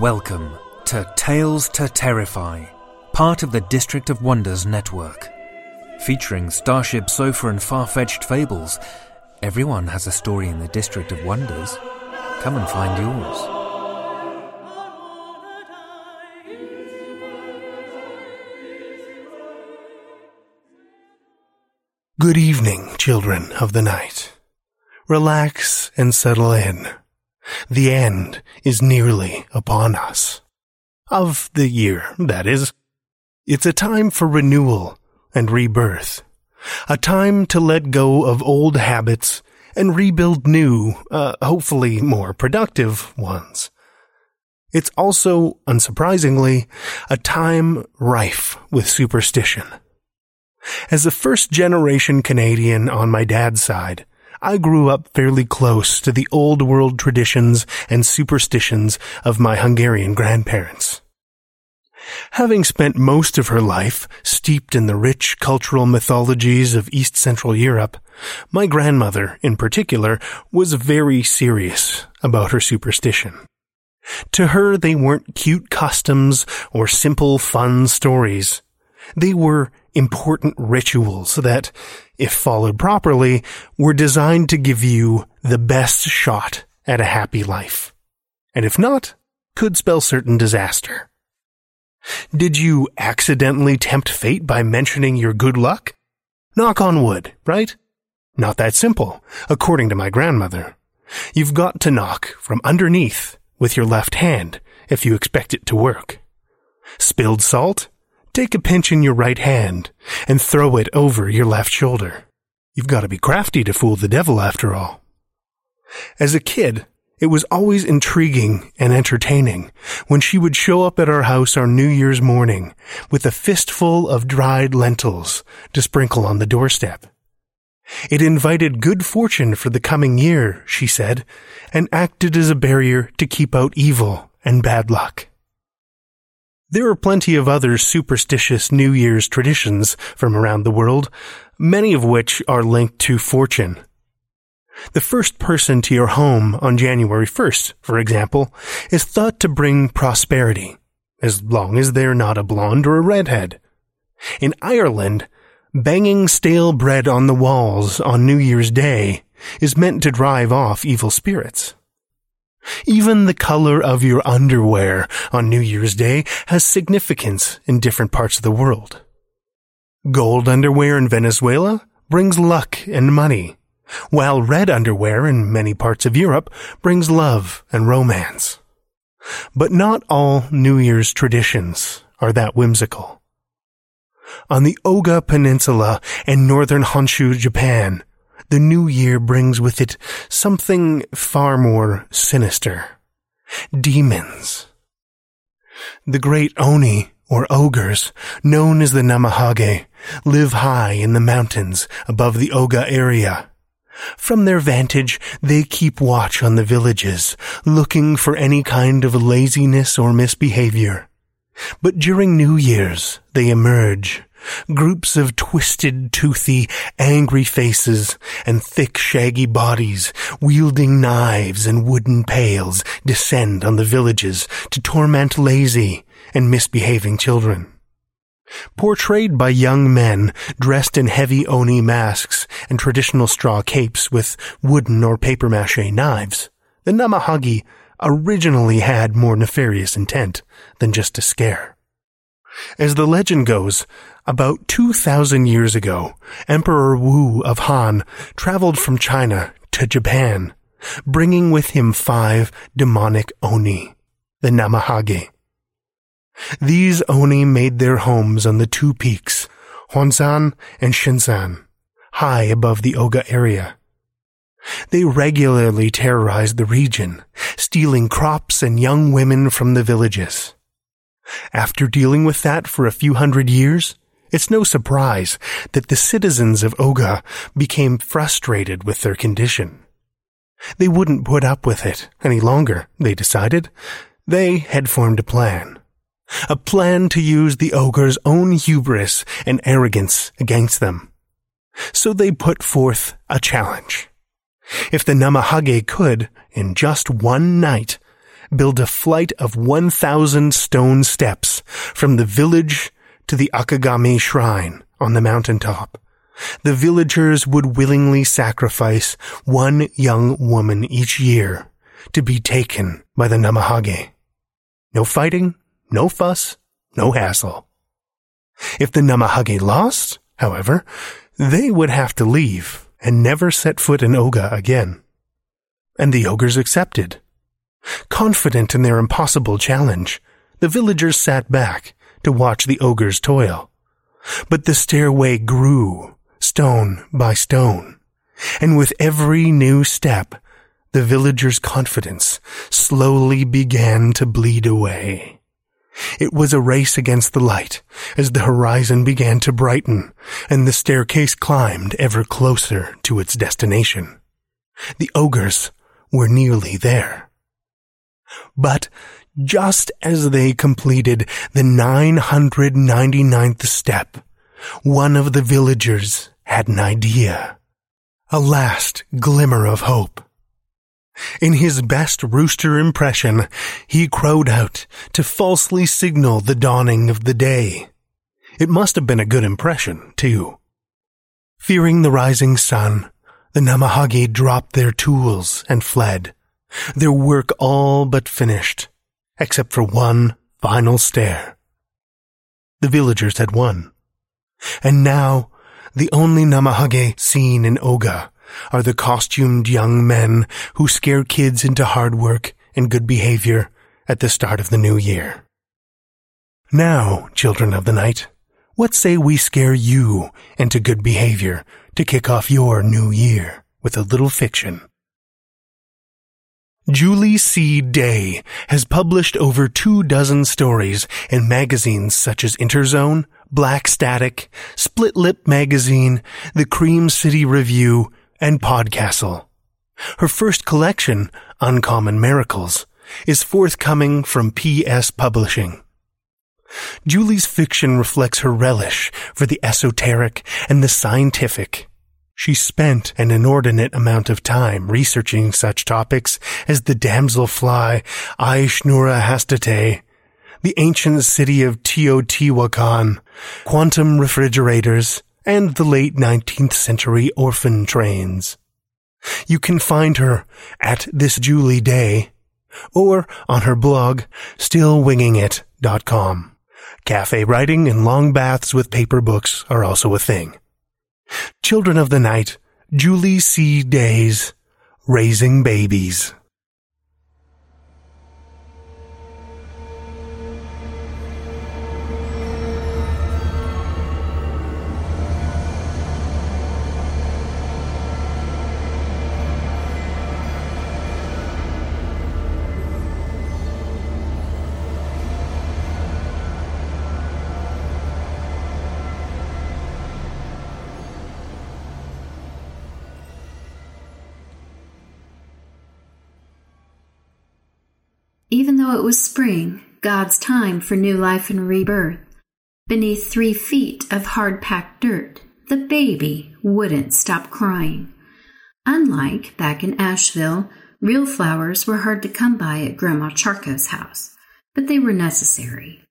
Welcome to Tales to Terrify, part of the District of Wonders network. Featuring Starship Sofa and far fetched fables, everyone has a story in the District of Wonders. Come and find yours. Good evening, children of the night. Relax and settle in. The end is nearly upon us. Of the year, that is. It's a time for renewal and rebirth. A time to let go of old habits and rebuild new, uh, hopefully more productive ones. It's also, unsurprisingly, a time rife with superstition. As a first generation Canadian on my dad's side, I grew up fairly close to the old world traditions and superstitions of my Hungarian grandparents. Having spent most of her life steeped in the rich cultural mythologies of East Central Europe, my grandmother, in particular, was very serious about her superstition. To her, they weren't cute customs or simple fun stories. They were important rituals that, if followed properly, were designed to give you the best shot at a happy life. And if not, could spell certain disaster. Did you accidentally tempt fate by mentioning your good luck? Knock on wood, right? Not that simple, according to my grandmother. You've got to knock from underneath with your left hand if you expect it to work. Spilled salt? Take a pinch in your right hand and throw it over your left shoulder. You've got to be crafty to fool the devil after all. As a kid, it was always intriguing and entertaining when she would show up at our house on New Year's morning with a fistful of dried lentils to sprinkle on the doorstep. It invited good fortune for the coming year, she said, and acted as a barrier to keep out evil and bad luck. There are plenty of other superstitious New Year's traditions from around the world, many of which are linked to fortune. The first person to your home on January 1st, for example, is thought to bring prosperity, as long as they're not a blonde or a redhead. In Ireland, banging stale bread on the walls on New Year's Day is meant to drive off evil spirits. Even the color of your underwear on New Year's Day has significance in different parts of the world. Gold underwear in Venezuela brings luck and money, while red underwear in many parts of Europe brings love and romance. But not all New Year's traditions are that whimsical. On the Oga Peninsula in northern Honshu, Japan, the new year brings with it something far more sinister. demons. The great Oni, or ogres, known as the Namahage, live high in the mountains above the Oga area. From their vantage, they keep watch on the villages, looking for any kind of laziness or misbehavior. But during New Year's, they emerge. Groups of twisted, toothy, angry faces and thick, shaggy bodies, wielding knives and wooden pails, descend on the villages to torment lazy and misbehaving children. Portrayed by young men dressed in heavy oni masks and traditional straw capes with wooden or paper mache knives, the Namahage originally had more nefarious intent than just to scare. As the legend goes, about 2,000 years ago, Emperor Wu of Han traveled from China to Japan, bringing with him five demonic oni, the Namahage. These Oni made their homes on the two peaks, Honzan and Shinzan, high above the Oga area. They regularly terrorized the region, stealing crops and young women from the villages. After dealing with that for a few hundred years, it's no surprise that the citizens of Oga became frustrated with their condition. They wouldn't put up with it any longer, they decided. They had formed a plan a plan to use the ogre's own hubris and arrogance against them. So they put forth a challenge. If the Namahage could, in just one night, build a flight of 1,000 stone steps from the village to the Akagami shrine on the mountaintop, the villagers would willingly sacrifice one young woman each year to be taken by the Namahage. No fighting, no fuss, no hassle. If the Namahage lost, however, they would have to leave and never set foot in Oga again. And the ogres accepted. Confident in their impossible challenge, the villagers sat back to watch the ogres toil. But the stairway grew, stone by stone, and with every new step, the villagers' confidence slowly began to bleed away. It was a race against the light as the horizon began to brighten and the staircase climbed ever closer to its destination. The ogres were nearly there. But just as they completed the 999th step, one of the villagers had an idea. A last glimmer of hope. In his best rooster impression, he crowed out to falsely signal the dawning of the day. It must have been a good impression, too. Fearing the rising sun, the Namahage dropped their tools and fled, their work all but finished, except for one final stare. The villagers had won. And now, the only Namahage seen in Oga are the costumed young men who scare kids into hard work and good behavior at the start of the new year. Now, children of the night, what say we scare you into good behavior to kick off your new year with a little fiction? Julie C. Day has published over two dozen stories in magazines such as Interzone, Black Static, Split Lip Magazine, The Cream City Review, and Podcastle. Her first collection, Uncommon Miracles, is forthcoming from PS Publishing. Julie's fiction reflects her relish for the esoteric and the scientific. She spent an inordinate amount of time researching such topics as the damselfly Ischnura hastata, the ancient city of Teotihuacan, quantum refrigerators, and the late 19th century orphan trains. You can find her at This Julie Day or on her blog, stillwingingit.com. Cafe writing and long baths with paper books are also a thing. Children of the Night, Julie C. Days, Raising Babies. Even though it was spring, God's time for new life and rebirth, beneath three feet of hard packed dirt, the baby wouldn't stop crying. Unlike back in Asheville, real flowers were hard to come by at Grandma Charco's house, but they were necessary.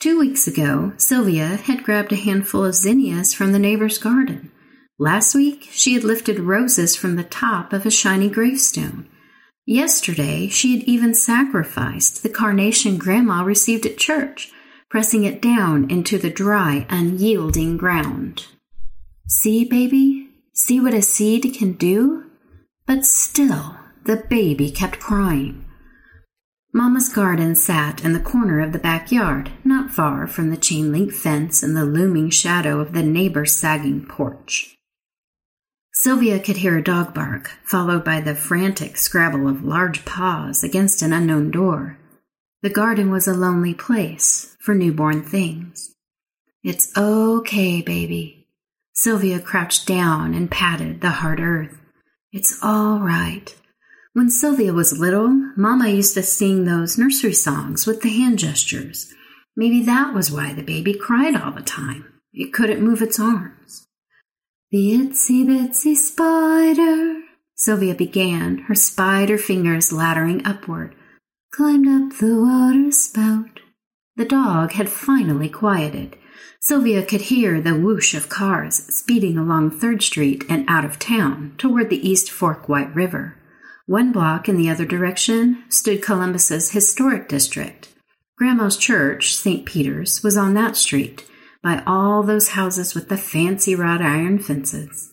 Two weeks ago, Sylvia had grabbed a handful of zinnias from the neighbor's garden. Last week, she had lifted roses from the top of a shiny gravestone. Yesterday, she had even sacrificed the carnation Grandma received at church, pressing it down into the dry, unyielding ground. See, baby? See what a seed can do? But still, the baby kept crying. Mama's garden sat in the corner of the backyard, not far from the chain link fence and the looming shadow of the neighbor's sagging porch. Sylvia could hear a dog bark, followed by the frantic scrabble of large paws against an unknown door. The garden was a lonely place for newborn things. It's okay, baby. Sylvia crouched down and patted the hard earth. It's all right. When Sylvia was little, Mama used to sing those nursery songs with the hand gestures. Maybe that was why the baby cried all the time. It couldn't move its arms. The itsy bitsy spider, Sylvia began, her spider fingers laddering upward, climbed up the water spout. The dog had finally quieted. Sylvia could hear the whoosh of cars speeding along Third Street and out of town toward the East Fork White River. One block in the other direction stood Columbus's historic district. Grandma's church, St. Peter's, was on that street, by all those houses with the fancy wrought iron fences.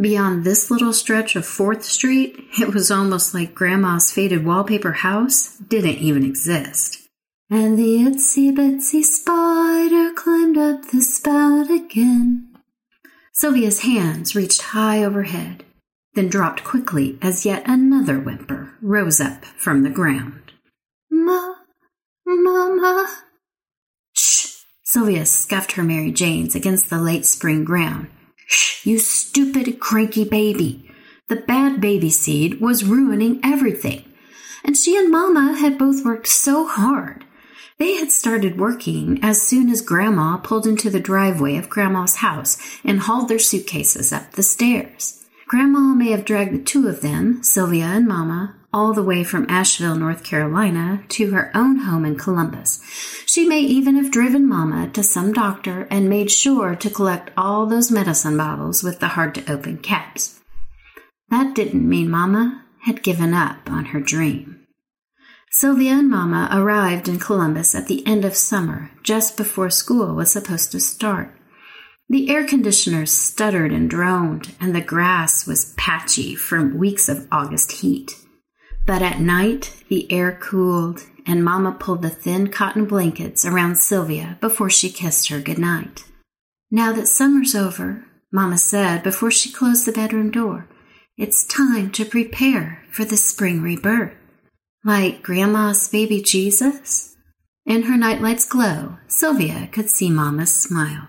Beyond this little stretch of 4th Street, it was almost like Grandma's faded wallpaper house didn't even exist. And the itsy bitsy spider climbed up the spout again. Sylvia's hands reached high overhead, then dropped quickly as yet another whimper rose up from the ground. Ma, Mama, Sylvia scuffed her Mary Janes against the late spring ground. Shh, you stupid, cranky baby. The bad baby seed was ruining everything. And she and Mama had both worked so hard. They had started working as soon as Grandma pulled into the driveway of Grandma's house and hauled their suitcases up the stairs. Grandma may have dragged the two of them, Sylvia and Mama, all the way from Asheville, North Carolina, to her own home in Columbus. She may even have driven Mama to some doctor and made sure to collect all those medicine bottles with the hard to open caps. That didn't mean Mama had given up on her dream. Sylvia and Mama arrived in Columbus at the end of summer, just before school was supposed to start. The air conditioners stuttered and droned, and the grass was patchy from weeks of August heat. But at night, the air cooled, and Mama pulled the thin cotton blankets around Sylvia before she kissed her good night. Now that summer's over, Mama said before she closed the bedroom door, it's time to prepare for the spring rebirth. Like Grandma's baby Jesus? In her nightlight's glow, Sylvia could see Mama's smile.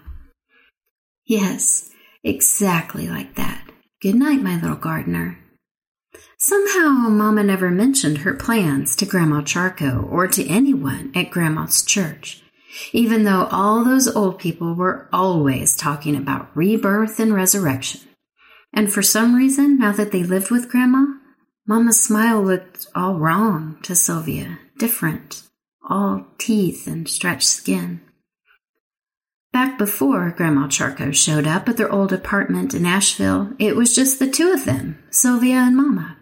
Yes, exactly like that. Good night, my little gardener. Somehow, Mama never mentioned her plans to Grandma Charco or to anyone at Grandma's church, even though all those old people were always talking about rebirth and resurrection. And for some reason, now that they lived with Grandma, Mama's smile looked all wrong to Sylvia, different, all teeth and stretched skin. Back before Grandma Charco showed up at their old apartment in Asheville, it was just the two of them, Sylvia and Mama.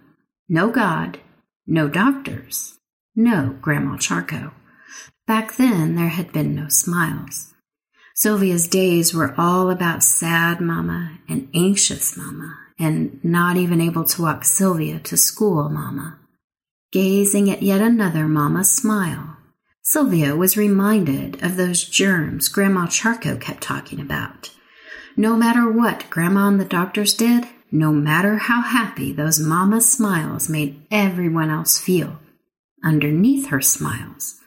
No God, no doctors, no Grandma Charco. Back then, there had been no smiles. Sylvia's days were all about sad mama and anxious mama and not even able to walk Sylvia to school mama. Gazing at yet another mama smile, Sylvia was reminded of those germs Grandma Charco kept talking about. No matter what Grandma and the doctors did, no matter how happy those mama smiles made everyone else feel. Underneath her smiles,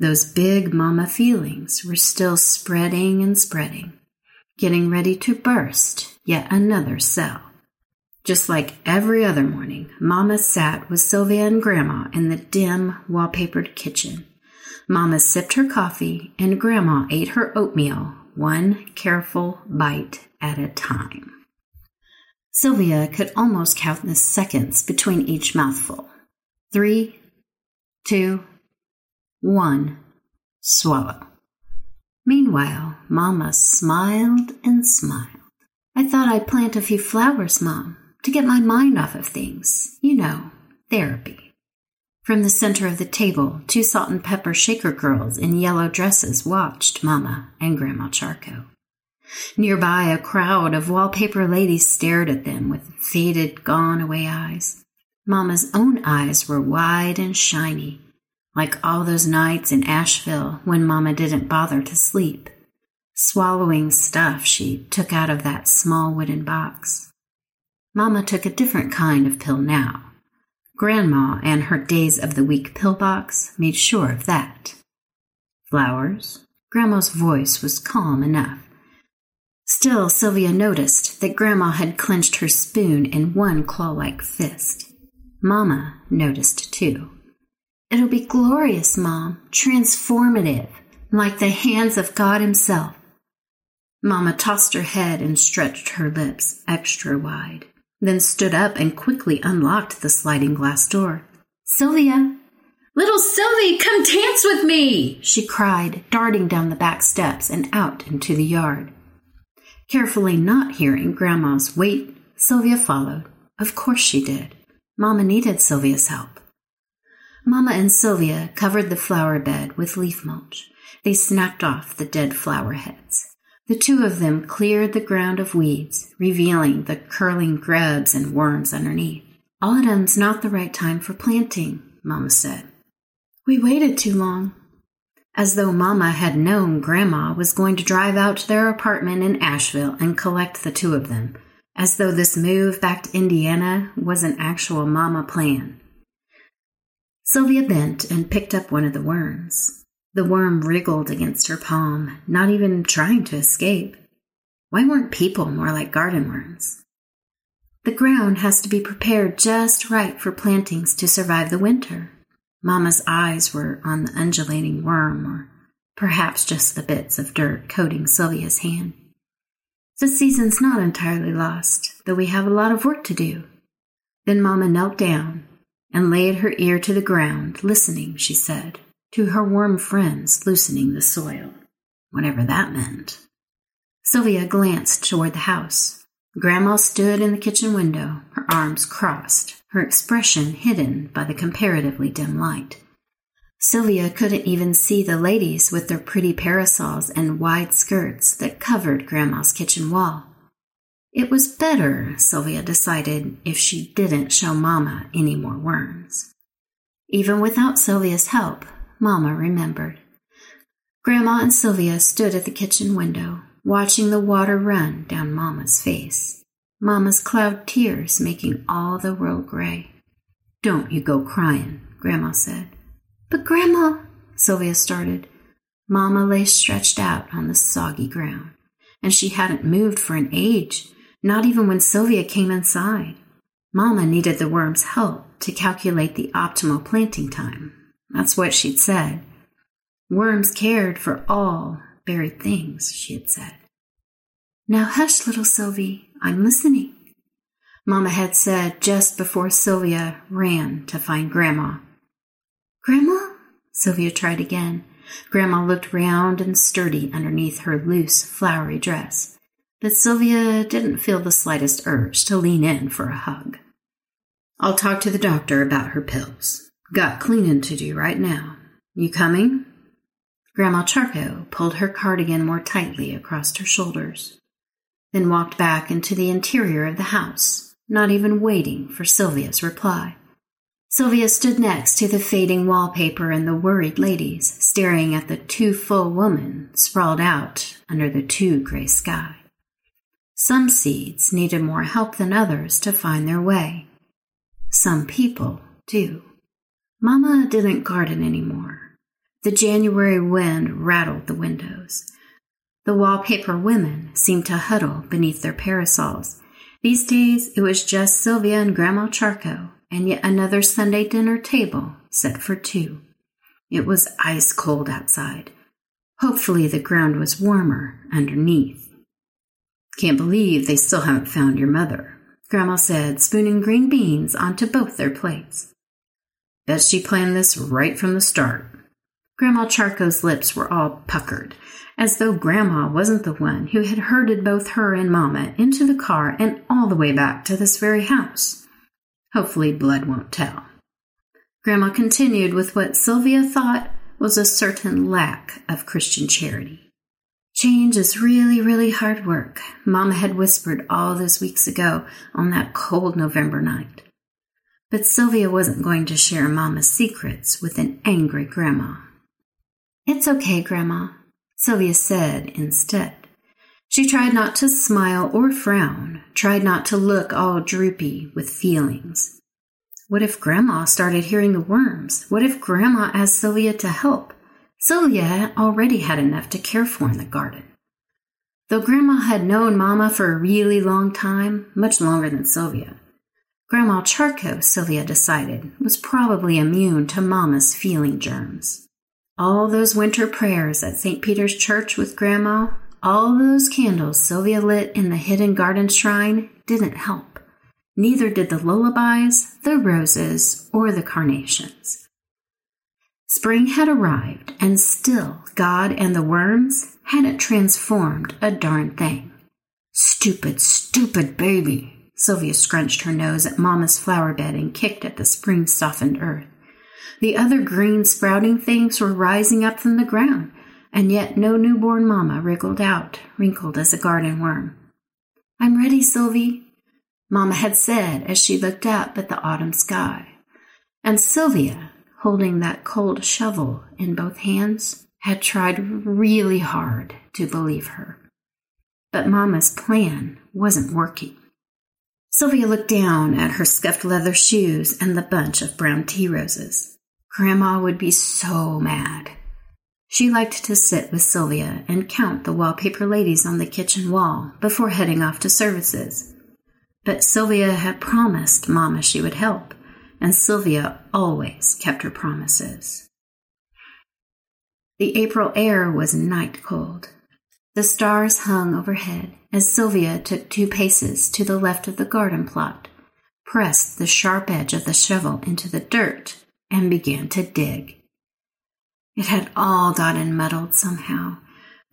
those big mama feelings were still spreading and spreading, getting ready to burst yet another cell. Just like every other morning, Mama sat with Sylvia and Grandma in the dim, wallpapered kitchen. Mama sipped her coffee, and Grandma ate her oatmeal, one careful bite at a time. Sylvia could almost count the seconds between each mouthful. Three, two, one, swallow. Meanwhile, Mama smiled and smiled. I thought I'd plant a few flowers, Mom, to get my mind off of things. You know, therapy. From the center of the table, two salt and pepper shaker girls in yellow dresses watched Mama and Grandma Charco. Nearby, a crowd of wallpaper ladies stared at them with faded, gone away eyes. Mama's own eyes were wide and shiny, like all those nights in Asheville when Mama didn't bother to sleep, swallowing stuff she took out of that small wooden box. Mama took a different kind of pill now. Grandma and her days of the week pillbox made sure of that. Flowers? Grandma's voice was calm enough. Still, Sylvia noticed that Grandma had clenched her spoon in one claw like fist. Mama noticed too. It'll be glorious, Mom, transformative, like the hands of God Himself. Mama tossed her head and stretched her lips extra wide then stood up and quickly unlocked the sliding glass door. Sylvia! Little Sylvie, come dance with me! she cried, darting down the back steps and out into the yard. Carefully not hearing Grandma's wait, Sylvia followed. Of course she did. Mamma needed Sylvia's help. Mamma and Sylvia covered the flower bed with leaf mulch. They snapped off the dead flower heads. The two of them cleared the ground of weeds, revealing the curling grubs and worms underneath. Autumn's not the right time for planting, Mamma said. We waited too long. As though Mamma had known Grandma was going to drive out to their apartment in Asheville and collect the two of them, as though this move back to Indiana was an actual Mamma plan. Sylvia bent and picked up one of the worms. The worm wriggled against her palm, not even trying to escape. Why weren't people more like garden worms? The ground has to be prepared just right for plantings to survive the winter. Mamma's eyes were on the undulating worm, or perhaps just the bits of dirt coating Sylvia's hand. The season's not entirely lost, though we have a lot of work to do. Then Mamma knelt down and laid her ear to the ground, listening, she said to her warm friends loosening the soil, whatever that meant. Sylvia glanced toward the house. Grandma stood in the kitchen window, her arms crossed, her expression hidden by the comparatively dim light. Sylvia couldn't even see the ladies with their pretty parasols and wide skirts that covered Grandma's kitchen wall. It was better, Sylvia decided, if she didn't show Mamma any more worms. Even without Sylvia's help, Mamma remembered. Grandma and Sylvia stood at the kitchen window, watching the water run down Mamma's face. Mamma's cloud tears making all the world gray. Don't you go crying, Grandma said. But, Grandma, Sylvia started. Mamma lay stretched out on the soggy ground, and she hadn't moved for an age, not even when Sylvia came inside. Mamma needed the worm's help to calculate the optimal planting time. That's what she'd said. Worms cared for all buried things, she had said. Now hush, little Sylvie, I'm listening. Mamma had said just before Sylvia ran to find Grandma. Grandma? Sylvia tried again. Grandma looked round and sturdy underneath her loose, flowery dress, but Sylvia didn't feel the slightest urge to lean in for a hug. I'll talk to the doctor about her pills. Got cleaning to do right now. You coming? Grandma Charco pulled her cardigan more tightly across her shoulders, then walked back into the interior of the house, not even waiting for Sylvia's reply. Sylvia stood next to the fading wallpaper and the worried ladies, staring at the too full woman sprawled out under the too gray sky. Some seeds needed more help than others to find their way. Some people do. Mama didn't garden anymore. The January wind rattled the windows. The wallpaper women seemed to huddle beneath their parasols. These days it was just Sylvia and Grandma Charco, and yet another Sunday dinner table set for two. It was ice cold outside. Hopefully the ground was warmer underneath. Can't believe they still haven't found your mother, Grandma said, spooning green beans onto both their plates. Bet she planned this right from the start. Grandma Charco's lips were all puckered, as though Grandma wasn't the one who had herded both her and Mamma into the car and all the way back to this very house. Hopefully, blood won't tell. Grandma continued with what Sylvia thought was a certain lack of Christian charity. Change is really, really hard work, Mama had whispered all those weeks ago on that cold November night. But Sylvia wasn't going to share Mama's secrets with an angry Grandma. It's okay, Grandma, Sylvia said instead. She tried not to smile or frown, tried not to look all droopy with feelings. What if Grandma started hearing the worms? What if Grandma asked Sylvia to help? Sylvia already had enough to care for in the garden. Though Grandma had known Mama for a really long time, much longer than Sylvia, Grandma Charco, Sylvia decided, was probably immune to Mama's feeling germs. All those winter prayers at St. Peter's Church with Grandma, all those candles Sylvia lit in the hidden garden shrine didn't help. Neither did the lullabies, the roses, or the carnations. Spring had arrived, and still God and the worms hadn't transformed a darn thing. Stupid, stupid baby! Sylvia scrunched her nose at Mamma's flower bed and kicked at the spring softened earth. The other green sprouting things were rising up from the ground, and yet no newborn Mamma wriggled out, wrinkled as a garden worm. I'm ready, Sylvie, Mamma had said as she looked up at the autumn sky. And Sylvia, holding that cold shovel in both hands, had tried really hard to believe her. But Mamma's plan wasn't working. Sylvia looked down at her scuffed leather shoes and the bunch of brown tea roses. Grandma would be so mad. She liked to sit with Sylvia and count the wallpaper ladies on the kitchen wall before heading off to services. But Sylvia had promised Mamma she would help, and Sylvia always kept her promises. The April air was night cold. The stars hung overhead as Sylvia took two paces to the left of the garden plot, pressed the sharp edge of the shovel into the dirt, and began to dig. It had all gotten muddled somehow,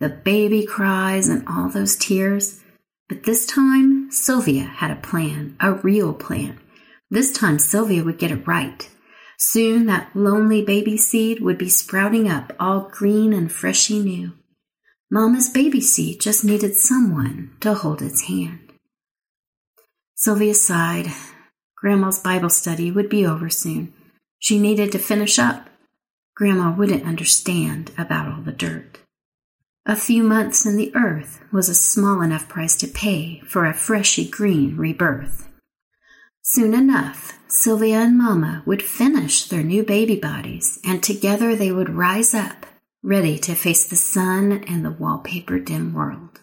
the baby cries and all those tears. But this time, Sylvia had a plan, a real plan, this time Sylvia would get it right. Soon that lonely baby seed would be sprouting up all green and freshy new. Mama's baby seat just needed someone to hold its hand. Sylvia sighed. Grandma's Bible study would be over soon. She needed to finish up. Grandma wouldn't understand about all the dirt. A few months in the earth was a small enough price to pay for a freshy green rebirth. Soon enough, Sylvia and Mama would finish their new baby bodies, and together they would rise up, ready to face the sun and the wallpaper dim world.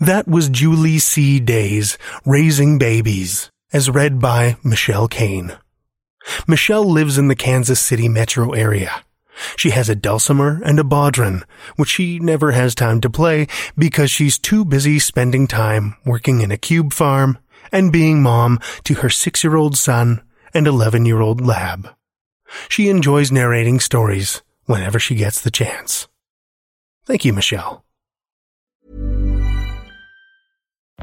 That was Julie C. Day's Raising Babies, as read by Michelle Kane. Michelle lives in the Kansas City metro area. She has a dulcimer and a bodhrán, which she never has time to play because she's too busy spending time working in a cube farm and being mom to her six-year-old son and 11-year-old lab. She enjoys narrating stories whenever she gets the chance. Thank you, Michelle.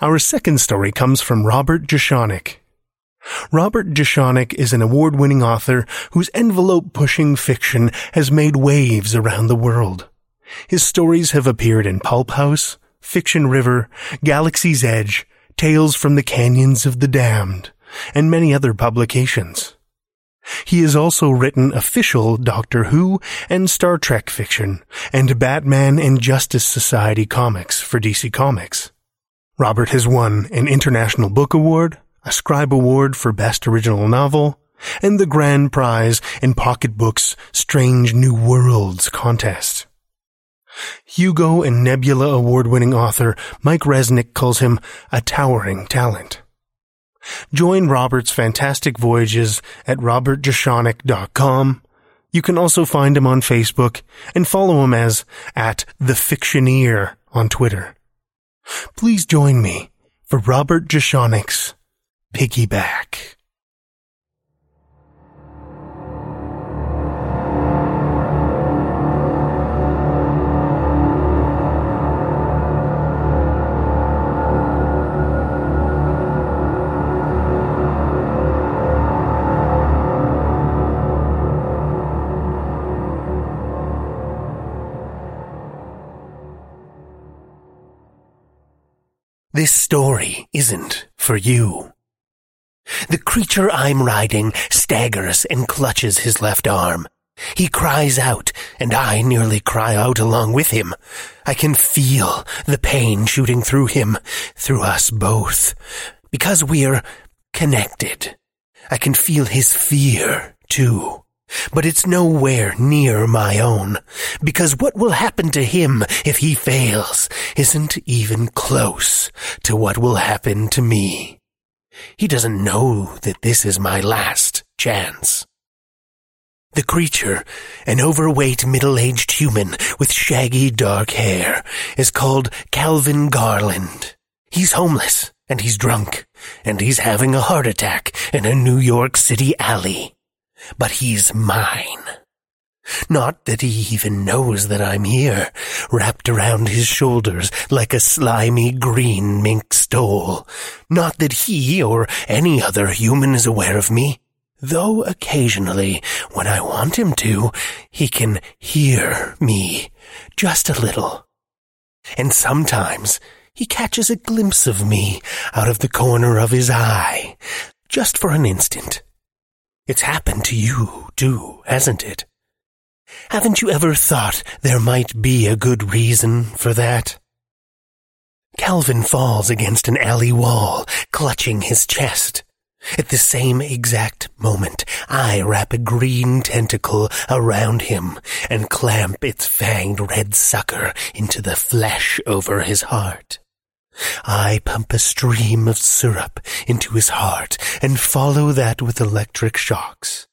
Our second story comes from Robert Jeschonek. Robert Jeschonek is an award-winning author whose envelope-pushing fiction has made waves around the world. His stories have appeared in Pulphouse, Fiction River, Galaxy's Edge, Tales from the Canyons of the Damned, and many other publications. He has also written official Doctor Who and Star Trek fiction, and Batman and Justice Society comics for DC Comics. Robert has won an International Book Award, a Scribe Award for Best Original Novel, and the grand prize in Pocketbook's Strange New Worlds contest. Hugo and Nebula award winning author Mike Resnick calls him a towering talent. Join Robert's fantastic voyages at robertjeschonek.com. You can also find him on Facebook and follow him as at the Fictioneer on Twitter. Please join me for Robert Jeschonek's Piggyback. This story isn't for you. The creature I'm riding staggers and clutches his left arm. He cries out, and I nearly cry out along with him. I can feel the pain shooting through him, through us both, because we're connected. I can feel his fear, too. But it's nowhere near my own, because what will happen to him if he fails isn't even close to what will happen to me. He doesn't know that this is my last chance. The creature, an overweight middle-aged human with shaggy dark hair, is called Calvin Garland. He's homeless, and he's drunk, and he's having a heart attack in a New York City alley but he's mine. Not that he even knows that I'm here, wrapped around his shoulders like a slimy green mink stole. Not that he or any other human is aware of me, though occasionally, when I want him to, he can hear me just a little. And sometimes he catches a glimpse of me out of the corner of his eye, just for an instant. It's happened to you, too, hasn't it? Haven't you ever thought there might be a good reason for that? Calvin falls against an alley wall, clutching his chest. At the same exact moment, I wrap a green tentacle around him and clamp its fanged red sucker into the flesh over his heart. I pump a stream of syrup into his heart and follow that with electric shocks.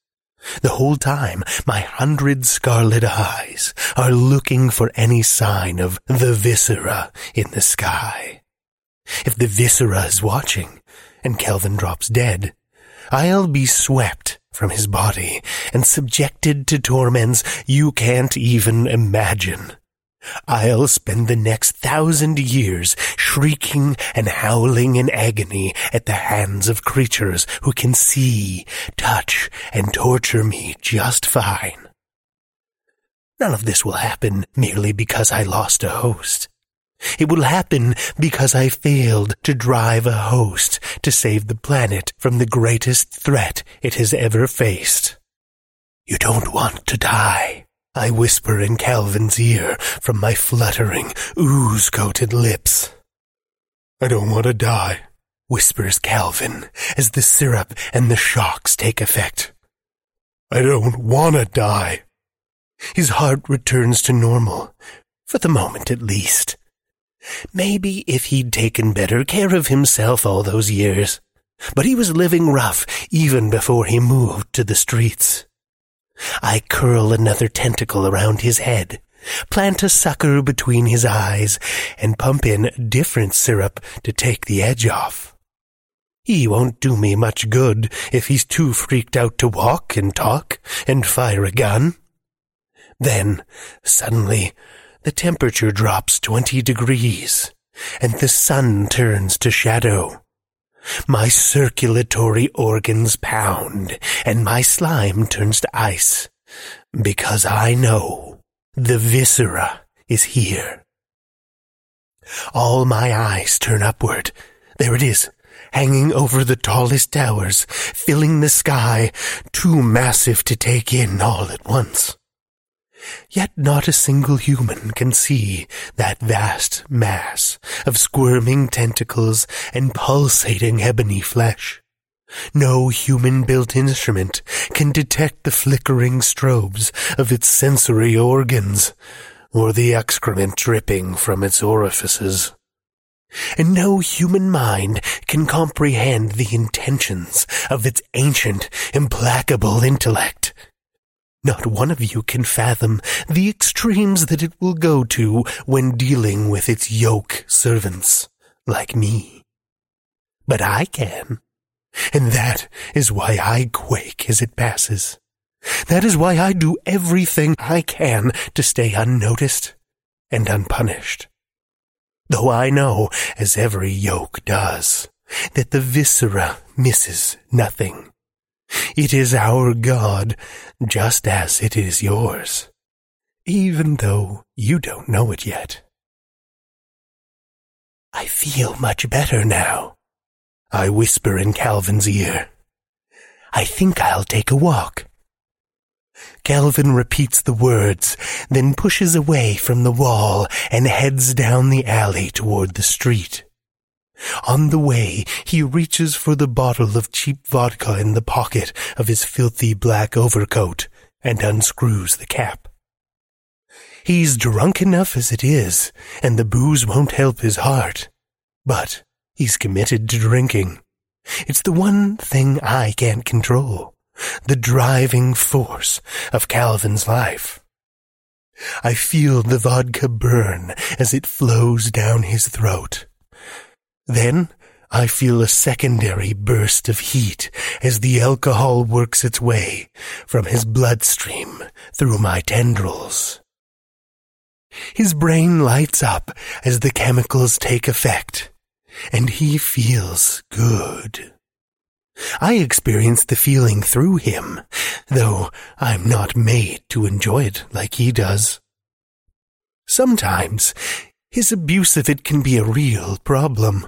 The whole time, my hundred scarlet eyes are looking for any sign of the viscera in the sky. If the viscera is watching, and Calvin drops dead, I'll be swept from his body and subjected to torments you can't even imagine. I'll spend the next thousand years shrieking and howling in agony at the hands of creatures who can see, touch, and torture me just fine. None of this will happen merely because I lost a host. It will happen because I failed to drive a host to save the planet from the greatest threat it has ever faced. You don't want to die. I whisper in Calvin's ear from my fluttering, ooze-coated lips. I don't want to die, whispers Calvin as the syrup and the shocks take effect. I don't want to die. His heart returns to normal, for the moment at least. Maybe if he'd taken better care of himself all those years. But he was living rough even before he moved to the streets. I curl another tentacle around his head, plant a sucker between his eyes, and pump in different syrup to take the edge off. He won't do me much good if he's too freaked out to walk and talk and fire a gun. Then, suddenly, the temperature drops twenty degrees, and the sun turns to shadow. My circulatory organs pound, and my slime turns to ice, because I know the viscera is here. All my eyes turn upward. There it is, hanging over the tallest towers, filling the sky, too massive to take in all at once. Yet not a single human can see that vast mass of squirming tentacles and pulsating ebony flesh. No human-built instrument can detect the flickering strobes of its sensory organs, or the excrement dripping from its orifices. And no human mind can comprehend the intentions of its ancient, implacable intellect. Not one of you can fathom the extremes that it will go to when dealing with its yoke servants like me. But I can. And that is why I quake as it passes. That is why I do everything I can to stay unnoticed and unpunished. Though I know, as every yoke does, that the viscera misses nothing. It is our God, just as it is yours, even though you don't know it yet. I feel much better now, I whisper in Calvin's ear. I think I'll take a walk. Calvin repeats the words, then pushes away from the wall and heads down the alley toward the street. On the way, he reaches for the bottle of cheap vodka in the pocket of his filthy black overcoat and unscrews the cap. He's drunk enough as it is, and the booze won't help his heart. But he's committed to drinking. It's the one thing I can't control, the driving force of Calvin's life. I feel the vodka burn as it flows down his throat. Then I feel a secondary burst of heat as the alcohol works its way from his bloodstream through my tendrils. His brain lights up as the chemicals take effect, and he feels good. I experience the feeling through him, though I'm not made to enjoy it like he does. Sometimes his abuse of it can be a real problem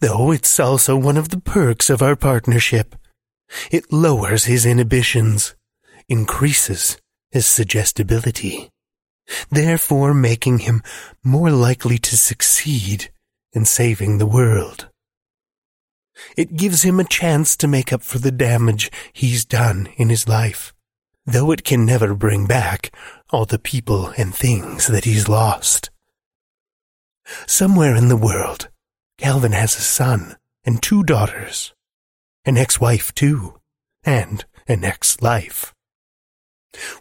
though it's also one of the perks of our partnership. It lowers his inhibitions, increases his suggestibility, therefore making him more likely to succeed in saving the world. It gives him a chance to make up for the damage he's done in his life, though it can never bring back all the people and things that he's lost. Somewhere in the world, Calvin has a son and two daughters, an ex-wife too, and an ex-life.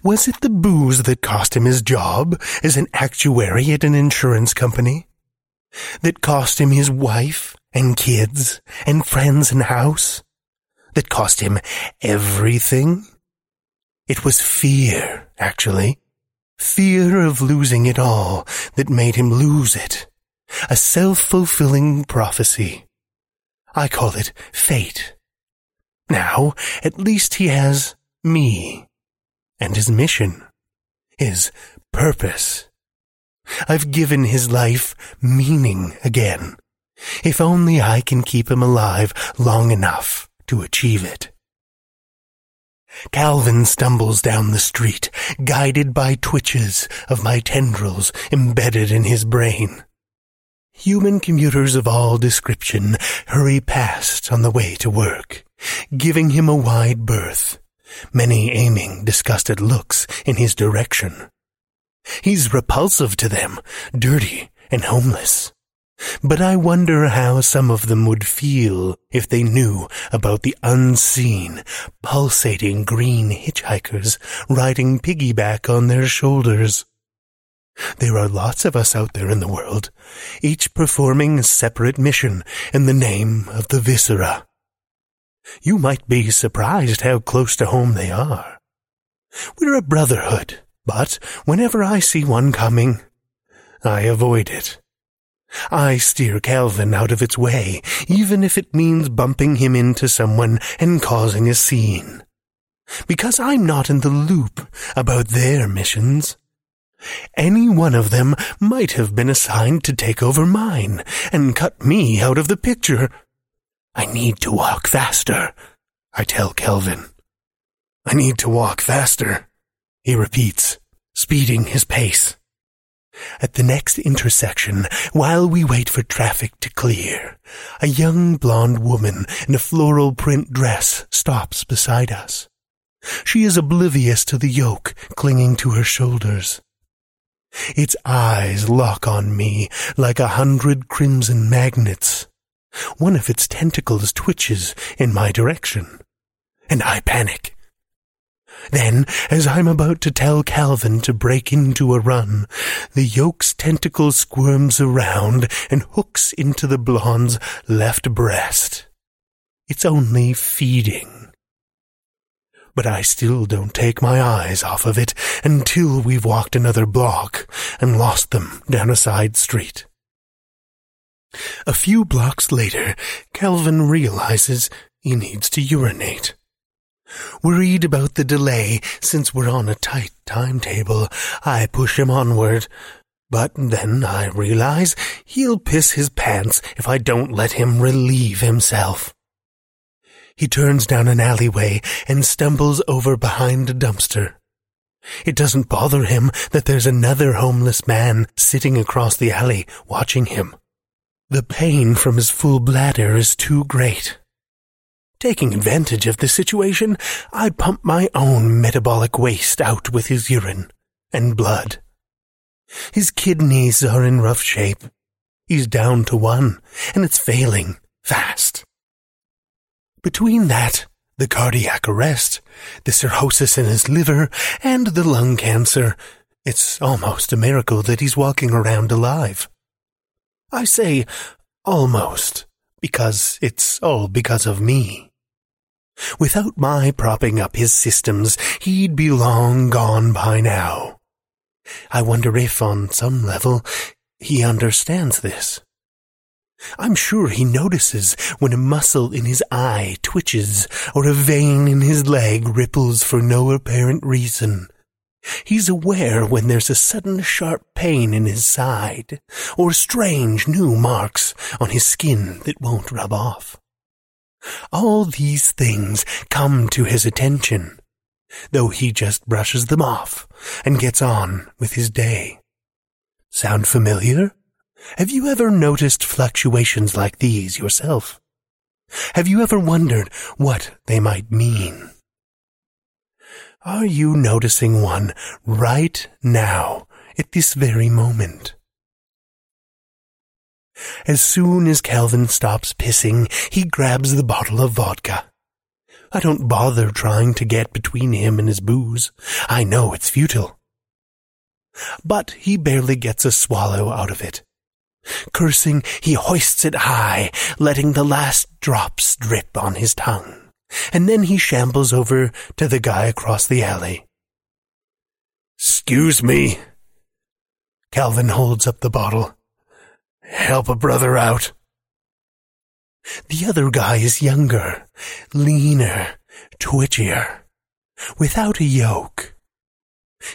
Was it the booze that cost him his job as an actuary at an insurance company? that cost him his wife and kids and friends and house, that cost him everything. It was fear, actually. Fear of losing it all that made him lose it. A self-fulfilling prophecy. I call it fate. Now, at least he has me and his mission, his purpose. I've given his life meaning again. If only I can keep him alive long enough to achieve it. Calvin stumbles down the street, guided by twitches of my tendrils embedded in his brain. Human commuters of all description hurry past on the way to work, giving him a wide berth, many aiming disgusted looks in his direction. He's repulsive to them, dirty and homeless. But I wonder how some of them would feel if they knew about the unseen, pulsating green hitchhikers riding piggyback on their shoulders. There are lots of us out there in the world, each performing a separate mission in the name of the viscera. You might be surprised how close to home they are. We're a brotherhood, but whenever I see one coming, I avoid it. I steer Calvin out of its way, even if it means bumping him into someone and causing a scene. Because I'm not in the loop about their missions. Any one of them might have been assigned to take over mine and cut me out of the picture. I need to walk faster, I tell Calvin. I need to walk faster, he repeats, speeding his pace. At the next intersection, while we wait for traffic to clear, a young blonde woman in a floral print dress stops beside us. She is oblivious to the yoke clinging to her shoulders. Its eyes lock on me like a hundred crimson magnets. One of its tentacles twitches in my direction, and I panic. Then, as I'm about to tell Calvin to break into a run, the yoke's tentacle squirms around and hooks into the blonde's left breast. It's only feeding. But I still don't take my eyes off of it until we've walked another block and lost them down a side street. A few blocks later, Calvin realizes he needs to urinate. Worried about the delay, since we're on a tight timetable, I push him onward. But then I realize he'll piss his pants if I don't let him relieve himself. He turns down an alleyway and stumbles over behind a dumpster. It doesn't bother him that there's another homeless man sitting across the alley watching him. The pain from his full bladder is too great. Taking advantage of the situation, I pump my own metabolic waste out with his urine and blood. His kidneys are in rough shape. He's down to one, and it's failing fast. Between that, the cardiac arrest, the cirrhosis in his liver, and the lung cancer, it's almost a miracle that he's walking around alive. I say almost, because it's all because of me. Without my propping up his systems, he'd be long gone by now. I wonder if, on some level, he understands this. I'm sure he notices when a muscle in his eye twitches or a vein in his leg ripples for no apparent reason. He's aware when there's a sudden sharp pain in his side or strange new marks on his skin that won't rub off. All these things come to his attention, though he just brushes them off and gets on with his day. Sound familiar? Have you ever noticed fluctuations like these yourself? Have you ever wondered what they might mean? Are you noticing one right now at this very moment? As soon as Calvin stops pissing, he grabs the bottle of vodka. I don't bother trying to get between him and his booze. I know it's futile. But he barely gets a swallow out of it. Cursing, he hoists it high, letting the last drops drip on his tongue. And then he shambles over to the guy across the alley. Excuse me. Calvin holds up the bottle. Help a brother out. The other guy is younger, leaner, twitchier, without a yoke.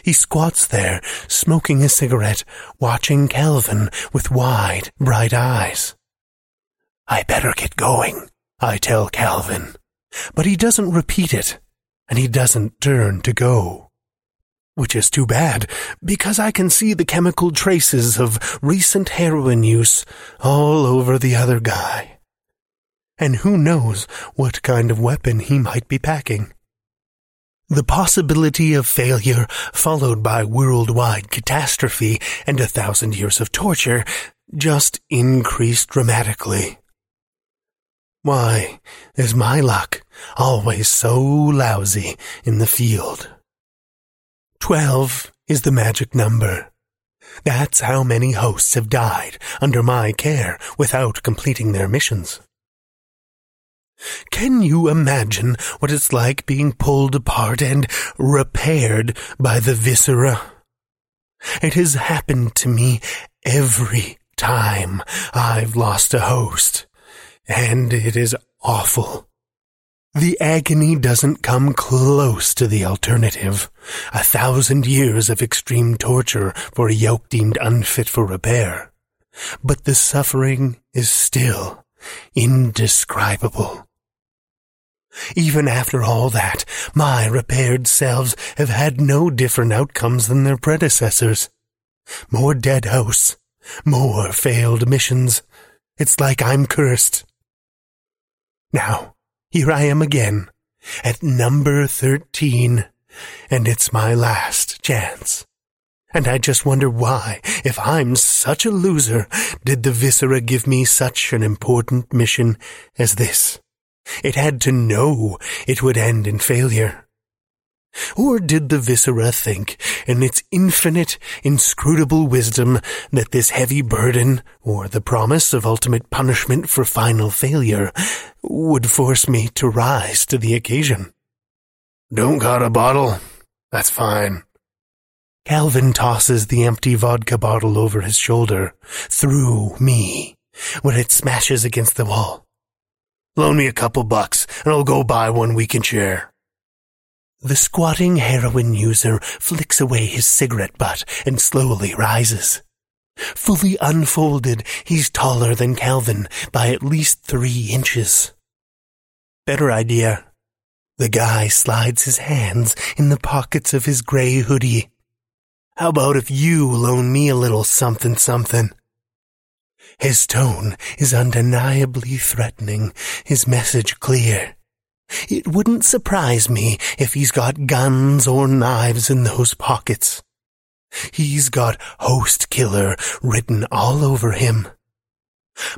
He squats there, smoking a cigarette, watching Calvin with wide, bright eyes. I better get going, I tell Calvin. But he doesn't repeat it, and he doesn't turn to go. Which is too bad, because I can see the chemical traces of recent heroin use all over the other guy. And who knows what kind of weapon he might be packing. The possibility of failure, followed by worldwide catastrophe and a thousand years of torture, just increased dramatically. Why is my luck always so lousy in the field? Twelve is the magic number. That's how many hosts have died under my care without completing their missions. Can you imagine what it's like being pulled apart and repaired by the viscera? It has happened to me every time I've lost a host, and it is awful. The agony doesn't come close to the alternative. A thousand years of extreme torture for a yoke deemed unfit for repair. But the suffering is still indescribable. Even after all that, my repaired selves have had no different outcomes than their predecessors. More dead hosts, more failed missions. It's like I'm cursed. Now, here I am again, at number 13, and it's my last chance. And I just wonder why, if I'm such a loser, did the Viscera give me such an important mission as this? It had to know it would end in failure. Or did the Viscera think, in its infinite, inscrutable wisdom, that this heavy burden, or the promise of ultimate punishment for final failure, would force me to rise to the occasion? Don't got a bottle? That's fine. Calvin tosses the empty vodka bottle over his shoulder, through me, when it smashes against the wall. Loan me a couple bucks, and I'll go buy one we can share. The squatting heroin user flicks away his cigarette butt and slowly rises. Fully unfolded, he's taller than Calvin by at least three inches. Better idea. The guy slides his hands in the pockets of his gray hoodie how about if you loan me a little something something? His tone is undeniably threatening, his message clear. It wouldn't surprise me if he's got guns or knives in those pockets. He's got host killer written all over him.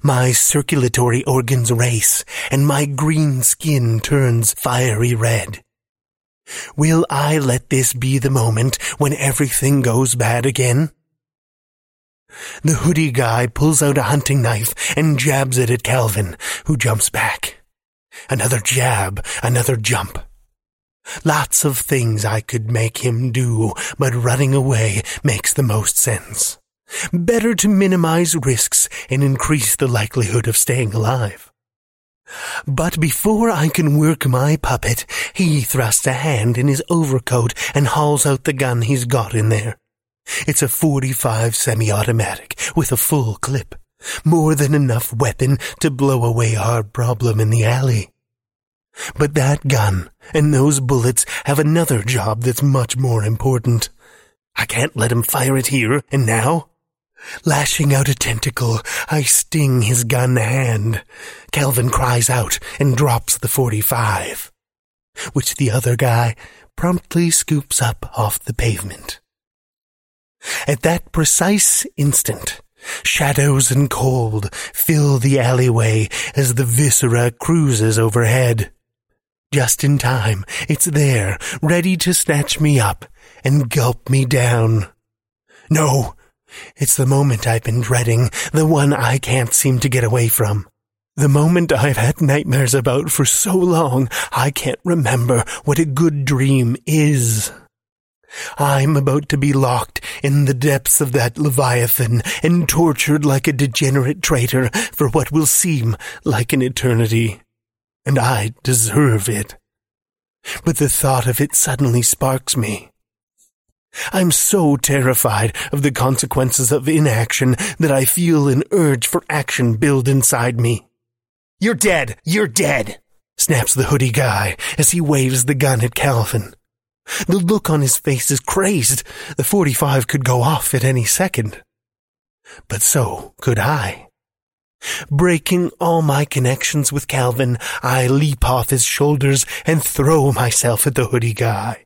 My circulatory organs race, and my green skin turns fiery red. Will I let this be the moment when everything goes bad again? The hoodie guy pulls out a hunting knife and jabs it at Calvin, who jumps back. Another jab, another jump. Lots of things I could make him do, but running away makes the most sense. Better to minimize risks and increase the likelihood of staying alive. But before I can work my puppet, he thrusts a hand in his overcoat and hauls out the gun he's got in there. It's a 45 semi-automatic with a full clip. More than enough weapon to blow away our problem in the alley. But that gun and those bullets have another job that's much more important. I can't let him fire it here and now. Lashing out a tentacle, I sting his gun hand. Calvin cries out and drops the 45, which the other guy promptly scoops up off the pavement. At that precise instant, shadows and cold fill the alleyway as the viscera cruises overhead. Just in time, it's there, ready to snatch me up and gulp me down. No, It's the moment I've been dreading, the one I can't seem to get away from. The moment I've had nightmares about for so long, I can't remember what a good dream is. I'm about to be locked in the depths of that Leviathan and tortured like a degenerate traitor for what will seem like an eternity. And I deserve it. But the thought of it suddenly sparks me. I'm so terrified of the consequences of inaction that I feel an urge for action build inside me. You're dead! You're dead! snaps the hoodie guy as he waves the gun at Calvin. The look on his face is crazed. The 45 could go off at any second. But so could I. Breaking all my connections with Calvin, I leap off his shoulders and throw myself at the hoodie guy.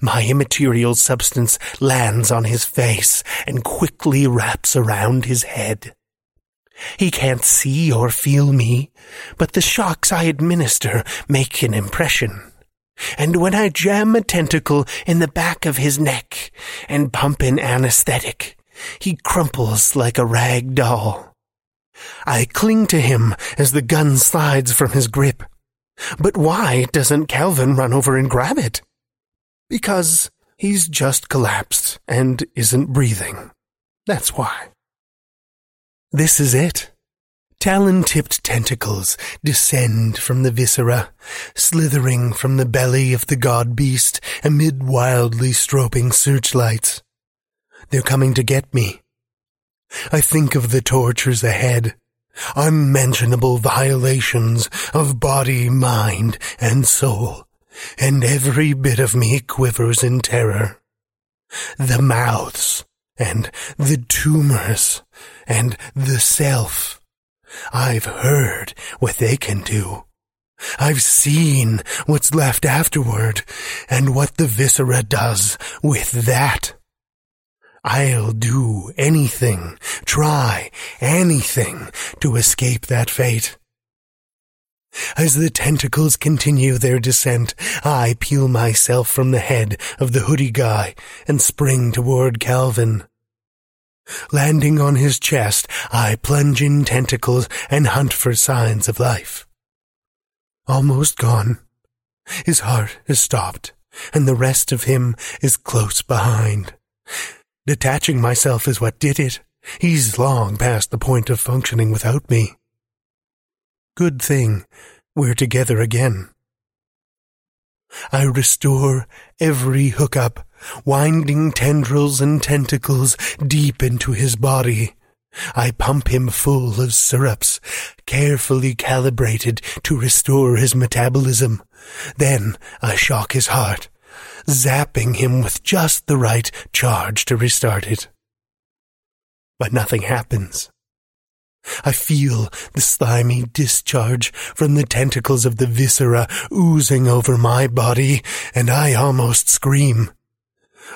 My immaterial substance lands on his face and quickly wraps around his head. He can't see or feel me, but the shocks I administer make an impression. And when I jam a tentacle in the back of his neck and pump in anesthetic, he crumples like a rag doll. I cling to him as the gun slides from his grip. But why doesn't Calvin run over and grab it? Because he's just collapsed and isn't breathing. That's why. This is it. Talon-tipped tentacles descend from the viscera, slithering from the belly of the god beast amid wildly stroping searchlights. They're coming to get me. I think of the tortures ahead, unmentionable violations of body, mind, and soul, and every bit of me quivers in terror. The mouths, and the tumors, and the self I've heard what they can do. I've seen what's left afterward and what the viscera does with that. I'll do anything, try anything to escape that fate. As the tentacles continue their descent, I peel myself from the head of the hoodie guy and spring toward Calvin. Landing on his chest, I plunge in tentacles and hunt for signs of life. Almost gone. His heart has stopped, and the rest of him is close behind. Detaching myself is what did it. He's long past the point of functioning without me. Good thing we're together again. I restore every hookup winding tendrils and tentacles deep into his body. I pump him full of syrups, carefully calibrated to restore his metabolism. Then I shock his heart, zapping him with just the right charge to restart it. But nothing happens. I feel the slimy discharge from the tentacles of the viscera oozing over my body, and I almost scream.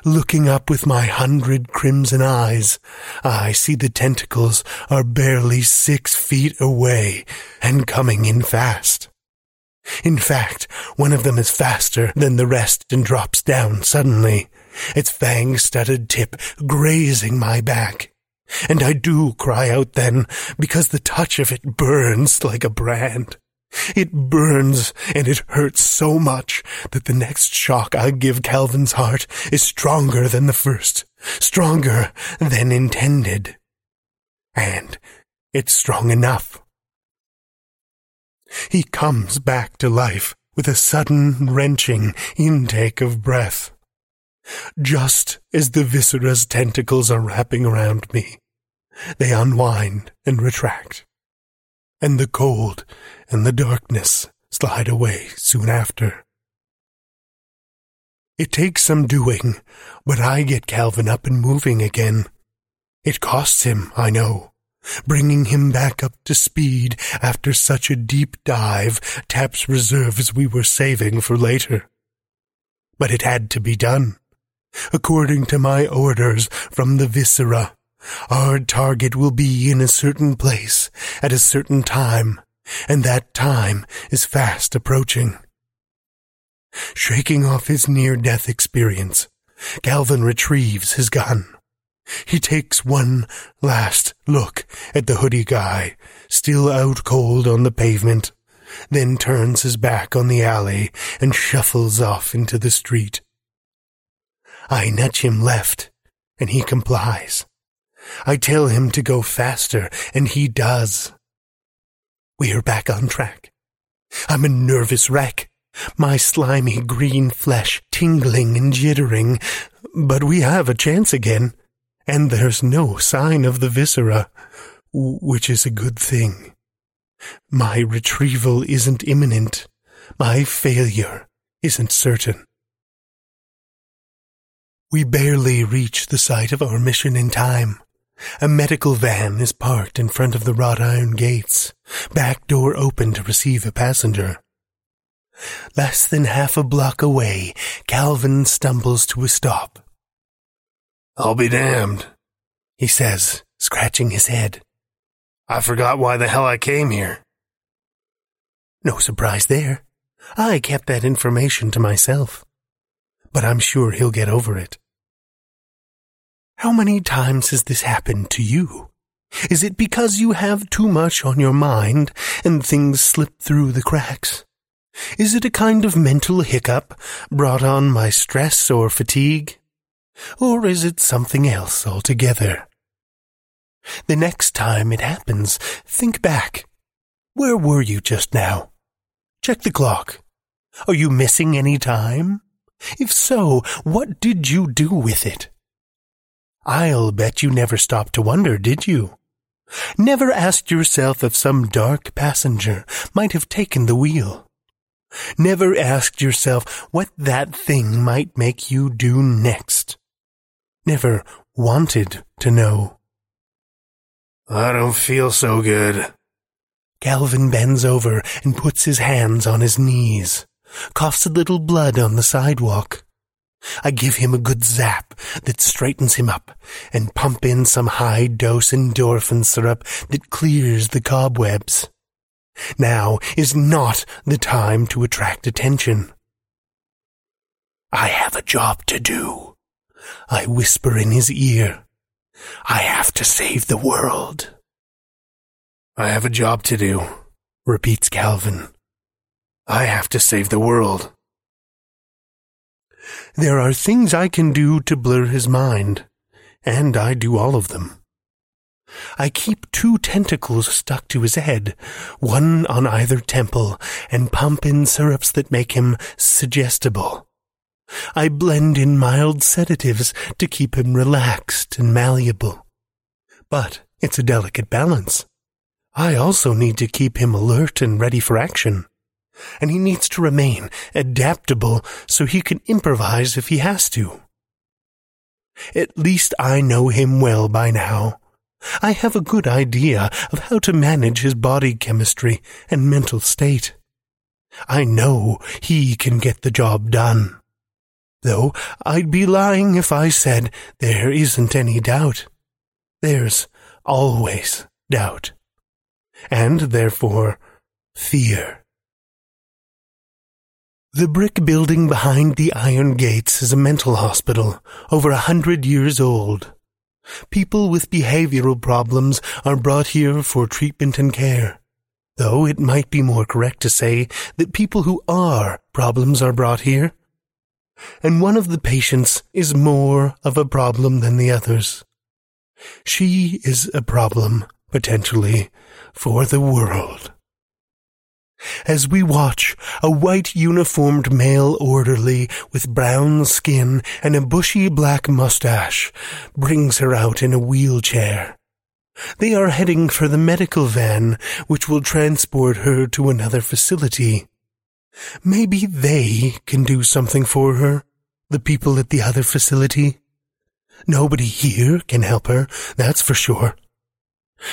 Looking up with my hundred crimson eyes, I see the tentacles are barely six feet away and coming in fast. In fact, one of them is faster than the rest and drops down suddenly, its fang-studded tip grazing my back. And I do cry out then, because the touch of it burns like a brand. It burns and it hurts so much that the next shock I give Calvin's heart is stronger than the first, stronger than intended. And it's strong enough. He comes back to life with a sudden wrenching intake of breath. Just as the viscera's tentacles are wrapping around me, they unwind and retract and the cold and the darkness slide away soon after. It takes some doing, but I get Calvin up and moving again. It costs him, I know. Bringing him back up to speed after such a deep dive taps reserves we were saving for later. But it had to be done, according to my orders from the viscera. Our target will be in a certain place at a certain time, and that time is fast approaching. Shaking off his near-death experience, Calvin retrieves his gun. He takes one last look at the hoodie guy, still out cold on the pavement, then turns his back on the alley and shuffles off into the street. I nudge him left, and he complies. I tell him to go faster, and he does. We are back on track. I'm a nervous wreck, my slimy green flesh tingling and jittering, but we have a chance again, and there's no sign of the viscera, which is a good thing. My retrieval isn't imminent. My failure isn't certain. We barely reach the site of our mission in time. A medical van is parked in front of the wrought iron gates, back door open to receive a passenger. Less than half a block away, Calvin stumbles to a stop. I'll be damned, he says, scratching his head. I forgot why the hell I came here. No surprise there. I kept that information to myself. But I'm sure he'll get over it. How many times has this happened to you? Is it because you have too much on your mind and things slip through the cracks? Is it a kind of mental hiccup brought on by stress or fatigue? Or is it something else altogether? The next time it happens, think back. Where were you just now? Check the clock. Are you missing any time? If so, what did you do with it? I'll bet you never stopped to wonder, did you? Never asked yourself if some dark passenger might have taken the wheel. Never asked yourself what that thing might make you do next. Never wanted to know. I don't feel so good. Calvin bends over and puts his hands on his knees, coughs a little blood on the sidewalk. I give him a good zap that straightens him up and pump in some high dose endorphin syrup that clears the cobwebs. Now is not the time to attract attention. I have a job to do. I whisper in his ear. I have to save the world. I have a job to do, repeats Calvin. I have to save the world. There are things I can do to blur his mind, and I do all of them. I keep two tentacles stuck to his head, one on either temple, and pump in syrups that make him suggestible. I blend in mild sedatives to keep him relaxed and malleable. But it's a delicate balance. I also need to keep him alert and ready for action. And he needs to remain adaptable so he can improvise if he has to. At least I know him well by now. I have a good idea of how to manage his body chemistry and mental state. I know he can get the job done. Though I'd be lying if I said there isn't any doubt. There's always doubt. And therefore, fear. The brick building behind the iron gates is a mental hospital, over a hundred years old. People with behavioral problems are brought here for treatment and care. Though it might be more correct to say that people who are problems are brought here and one of the patients is more of a problem than the others. She is a problem, potentially, for the world. As we watch, a white uniformed male orderly with brown skin and a bushy black mustache brings her out in a wheelchair. They are heading for the medical van, which will transport her to another facility. Maybe they can do something for her, the people at the other facility. Nobody here can help her, that's for sure.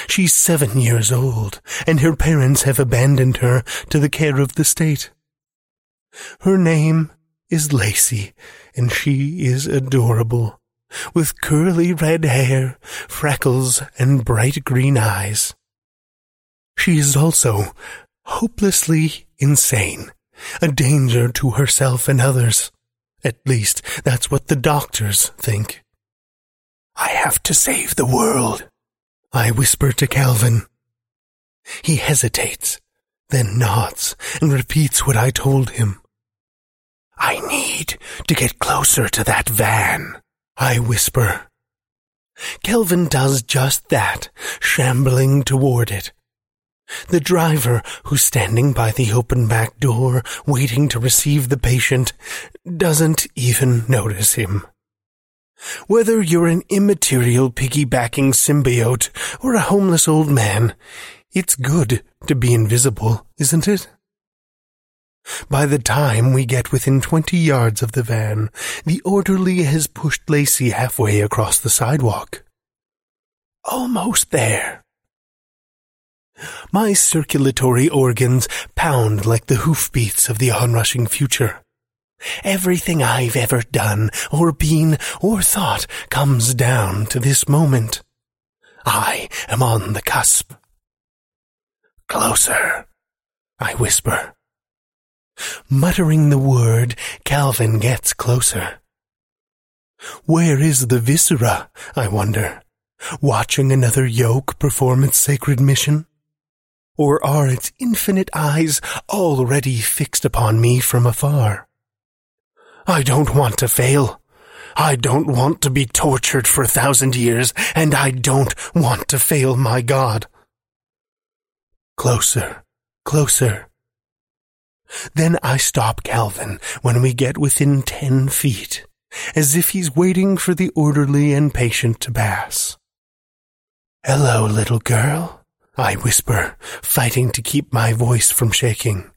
She's seven years old, and her parents have abandoned her to the care of the state. Her name is Lacey, and she is adorable, with curly red hair, freckles, and bright green eyes. She is also hopelessly insane a danger to herself and others. At least, that's what the doctors think. I have to save the world, I whisper to Calvin. He hesitates, then nods and repeats what I told him. I need to get closer to that van, I whisper. Calvin does just that, shambling toward it. The driver, who's standing by the open back door, waiting to receive the patient, doesn't even notice him. Whether you're an immaterial piggybacking symbiote or a homeless old man, it's good to be invisible, isn't it? By the time we get within twenty yards of the van, the orderly has pushed Lacey halfway across the sidewalk. Almost there. My circulatory organs pound like the hoofbeats of the onrushing future. Everything I've ever done, or been, or thought comes down to this moment. I am on the cusp. Closer, I whisper. Muttering the word, Calvin gets closer. Where is the viscera, I wonder? Watching another yoke perform its sacred mission? Or are its infinite eyes already fixed upon me from afar? I don't want to fail. I don't want to be tortured for a thousand years, and I don't want to fail my God. Closer, closer. Then I stop Calvin when we get within ten feet, as if he's waiting for the orderly and patient to pass. Hello, little girl, I whisper, fighting to keep my voice from shaking.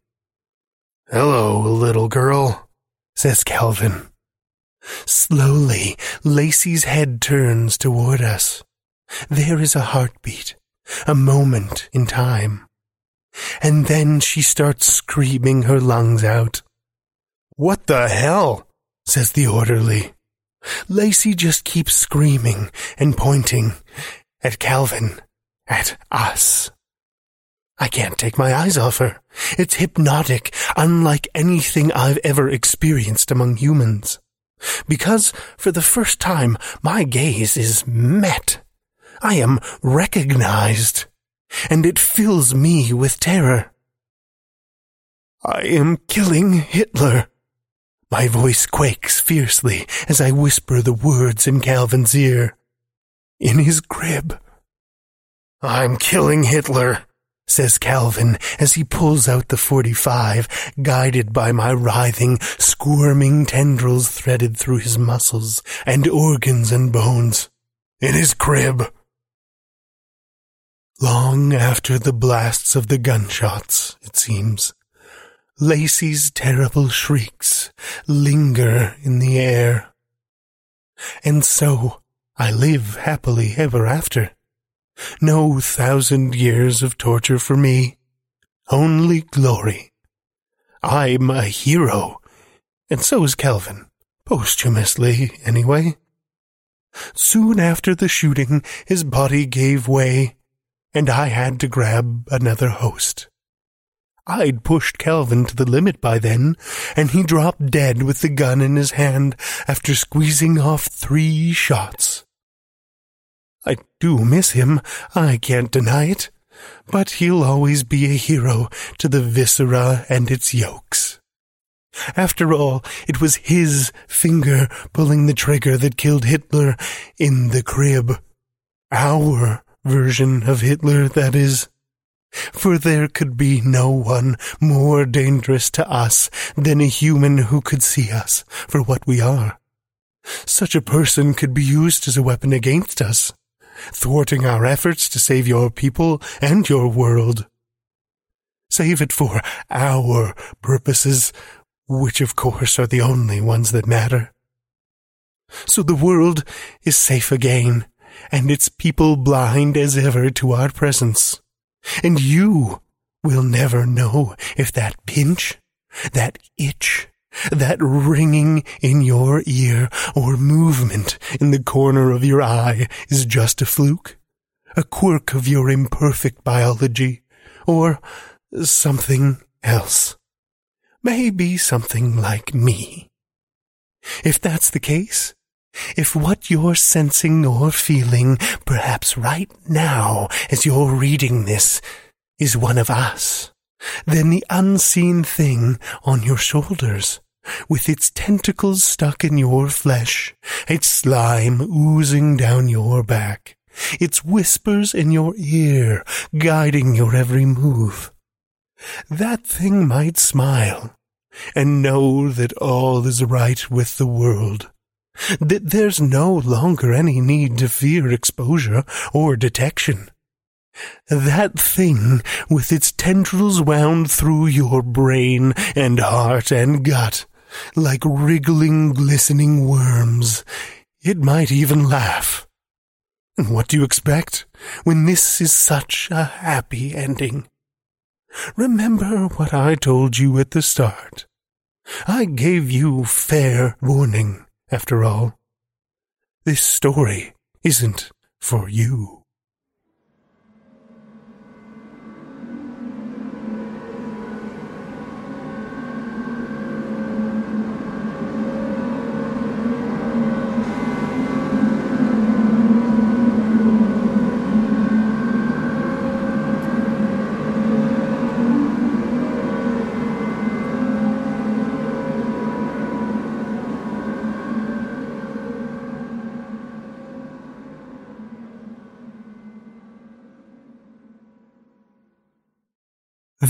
Hello, little girl, says Calvin. Slowly, Lacey's head turns toward us. There is a heartbeat, a moment in time. And then she starts screaming her lungs out. What the hell? says the orderly. Lacey just keeps screaming and pointing at Calvin, at us. I can't take my eyes off her. It's hypnotic, unlike anything I've ever experienced among humans. Because, for the first time, my gaze is met. I am recognized and it fills me with terror. I am killing Hitler. My voice quakes fiercely as I whisper the words in Calvin's ear. In his crib. I'm killing Hitler, says Calvin as he pulls out the 45, guided by my writhing, squirming tendrils threaded through his muscles and organs and bones. In his crib. Long after the blasts of the gunshots, it seems, Lacey's terrible shrieks linger in the air. And so I live happily ever after. No thousand years of torture for me, only glory. I'm a hero, and so is Calvin, posthumously anyway. Soon after the shooting, his body gave way and I had to grab another host. I'd pushed Calvin to the limit by then, and he dropped dead with the gun in his hand after squeezing off three shots. I do miss him, I can't deny it, but he'll always be a hero to the viscera and its yokes. After all, it was his finger pulling the trigger that killed Hitler in the crib. Our version of Hitler, that is. For there could be no one more dangerous to us than a human who could see us for what we are. Such a person could be used as a weapon against us, thwarting our efforts to save your people and your world. Save it for our purposes, which of course are the only ones that matter. So the world is safe again, and its people blind as ever to our presence. And you will never know if that pinch, that itch, that ringing in your ear or movement in the corner of your eye is just a fluke, a quirk of your imperfect biology, or something else. Maybe something like me. If that's the case, If what you're sensing or feeling, perhaps right now as you're reading this, is one of us, then the unseen thing on your shoulders, with its tentacles stuck in your flesh, its slime oozing down your back, its whispers in your ear, guiding your every move. That thing might smile and know that all is right with the world. That there's no longer any need to fear exposure or detection. That thing with its tendrils wound through your brain and heart and gut, like wriggling, glistening worms. It might even laugh. What do you expect when this is such a happy ending? Remember what I told you at the start. I gave you fair warning, after all. This story isn't for you.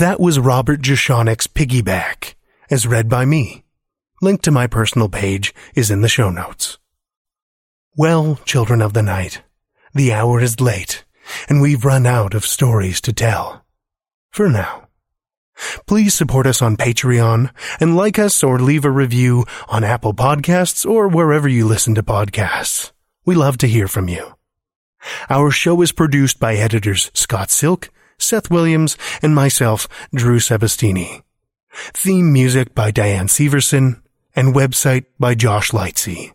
That was Robert Jeschonek's Piggyback, as read by me. Link to my personal page is in the show notes. Well, children of the night, the hour is late, and we've run out of stories to tell. For now. Please support us on Patreon and like us or leave a review on Apple Podcasts or wherever you listen to podcasts. We love to hear from you. Our show is produced by editors Scott Silk, Seth Williams, and myself, Drew Sebesteny. Theme music by Diane Severson, and website by Josh Lightsey.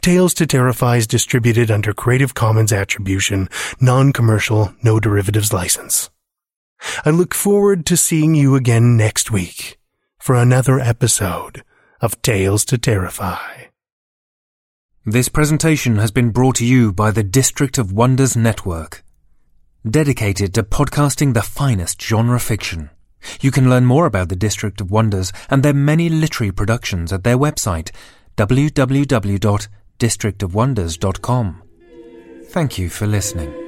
Tales to Terrify is distributed under Creative Commons Attribution, Non-Commercial, No Derivatives License. I look forward to seeing you again next week for another episode of Tales to Terrify. This presentation has been brought to you by the District of Wonders Network dedicated to podcasting the finest genre fiction. You can learn more about the District of Wonders and their many literary productions at their website, www.districtofwonders.com. Thank you for listening.